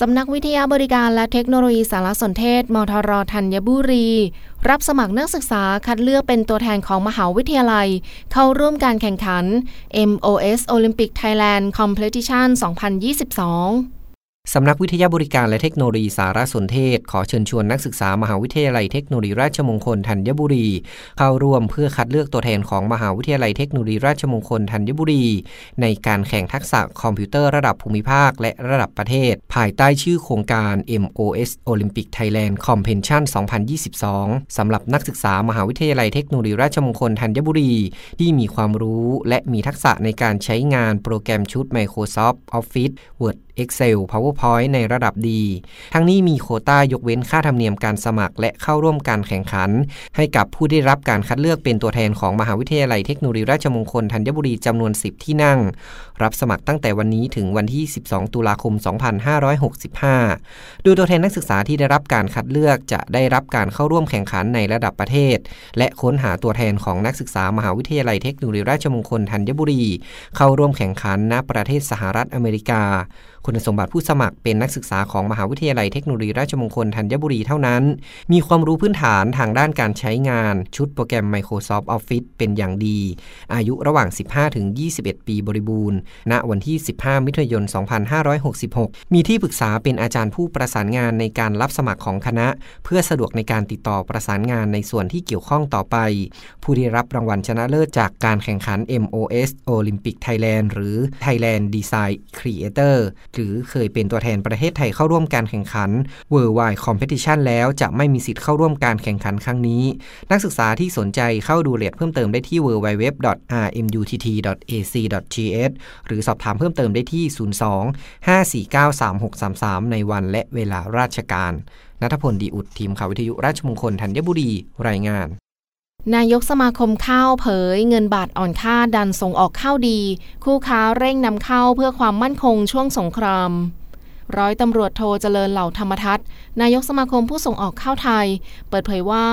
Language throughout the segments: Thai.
สำนักวิทยาบริการและเทคโนโลยีสารสนเทศ มทรธัญบุรี รับสมัครนักศึกษาคัดเลือกเป็นตัวแทนของมหาวิทยาลัย เข้าร่วมการแข่งขัน MOS Olympic Thailand Competition 2022 สำนักวิทยาบริการและเทคโนโลยีสารสนเทศ ขอเชิญชวนนักศึกษามหาวิทยาลัยเทคโนโลยีราชมงคลธัญบุรี เข้าร่วมเพื่อคัดเลือกตัวแทนของมหาวิทยาลัยเทคโนโลยีราชมงคลธัญบุรี ในการแข่งทักษะคอมพิวเตอร์ระดับภูมิภาคและระดับประเทศ ภายใต้ชื่อโครงการ MOS Olympic Thailand Competition 2022 สำหรับนักศึกษามหาวิทยาลัยเทคโนโลยีราชมงคลธัญบุรี ที่มีความรู้และมีทักษะในการใช้งานโปรแกรมชุด Microsoft Office Word Excel PowerPoint ในระดับดี ทั้งนี้มีโคต้ายกเว้นค่าธรรมเนียมการสมัคร และเข้าร่วมการแข่งขัน ให้กับผู้ได้รับการคัดเลือกเป็นตัวแทนของมหาวิทยาลัยเทคโนโลยีราชมงคลธัญบุรีจำนวน 10 ที่นั่ง รับสมัครตั้งแต่วันนี้ถึงวันที่ 12 ตุลาคม 2565 โดยตัวแทนนักศึกษาที่ได้รับการคัดเลือกจะได้รับการเข้าร่วมแข่งขันในระดับประเทศ และค้นหาตัวแทนของนักศึกษามหาวิทยาลัยเทคโนโลยีราชมงคลธัญบุรี เข้าร่วมแข่งขันณประเทศสหรัฐอเมริกาคุณสมบัติผู้สมัครเป็นนักศึกษาของมหาวิทยาลัยเทคโนโลยีราชมงคลธัญบุรีเท่านั้น มีความรู้พื้นฐานทางด้านการใช้งาน ชุดโปรแกรม Microsoft Office เป็นอย่างดี อายุระหว่าง 15ถึง21 ปีบริบูรณ์ ณ วันที่ 15 มิถุนายน 2566 มีที่ปรึกษาเป็นอาจารย์ผู้ประสานงานในการรับสมัครของคณะ เพื่อสะดวกในการติดต่อประสานงานในส่วนที่เกี่ยวข้องต่อไป ผู้ได้รับรางวัลชนะเลิศจากการแข่งขัน MOS Olympic Thailand หรือ Thailand Design Creator หรือเคยเป็นตัวแทนประเทศไทยเข้าร่วมการแข่งขัน Worldwide Competition แล้วจะไม่มีสิทธิ์เข้าร่วมการแข่งขันครั้งนี้ นักศึกษาที่สนใจเข้าดูรายละเอียดเพิ่มเติมได้ที่ www.rmutt.ac.th หรือสอบถามเพิ่มเติมได้ที่ 02 549 3633 ในวันและเวลาราชการนัทพลดีอุดทีมข่าววิทยุราชมงคลธัญบุรีรายงาน นายกสมาคมข้าวเผย เงินบาทอ่อนค่าดันส่งออกข้าวดี คู่ค้าเร่งนำเข้าเพื่อความมั่นคงช่วงสงครามร้อยตำรวจโทเจริญเหล่าธรรมทัศน์นายกสมาคมผู้ส่งออกข้าวไทย เปิดเผยว่า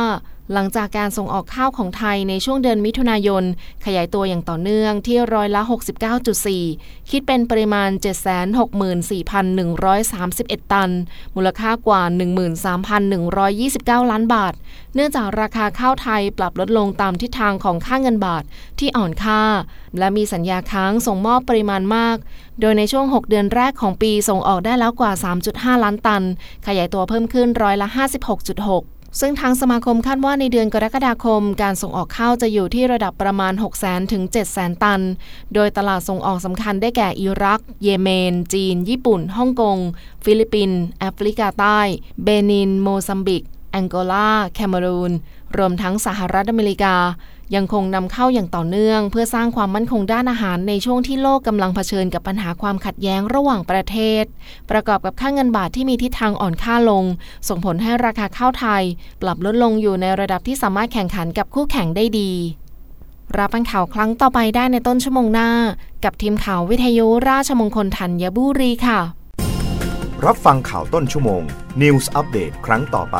หลังจากการส่งออกข้าวของไทยในช่วงเดือนมิถุนายน ขยายตัวอย่างต่อเนื่องที่ร้อยละ 69.4 คิดเป็นปริมาณ 764,131 ตัน มูลค่ากว่า 13,129 ล้านบาท เนื่องจากราคาข้าวไทยปรับลดลงตามทิศทางของค่าเงินบาทที่อ่อนค่า และมีสัญญาค้างส่งมอบปริมาณมาก โดยในช่วง 6 เดือนแรกของปีส่งออกได้แล้วกว่า 3.5 ล้านตัน ขยายตัวเพิ่มขึ้นร้อยละ 56.6 ซึ่งทางสมาคมคาดว่าในเดือนกรกฎาคม การส่งออกข้าวจะอยู่ที่ระดับประมาณ 6 0 0 0 0ถึง7 0 0 0 0 ตัน โดยตลาดส่งออกสำคัญได้แก่อิรัก เยเมน จีน ญี่ปุ่น ฮ่องกง ฟิลิปปินส์แอฟริกาใต้ เบนิน โมซัมบิก แองโกลา แคเมอรูน รวมทั้งสหรัฐอเมริกา ยังคงนำเข้าอย่างต่อเนื่อง เพื่อสร้างความมั่นคงด้านอาหารในช่วงที่โลกกำลังเผชิญกับปัญหาความขัดแย้งระหว่างประเทศ ประกอบกับค่าเงินบาทที่มีทิศทางอ่อนค่าลง ส่งผลให้ราคาข้าวไทย ปรับลดลงอยู่ในระดับที่สามารถแข่งขันกับคู่แข่งได้ดี รับฟังข่าวครั้งต่อไปได้ในต้นชั่วโมงหน้า กับทีมข่าววิทยุราชมงคลธัญบุรีค่ะ รับฟังข่าวต้นชั่วโมง News อัปเดตครั้งต่อไป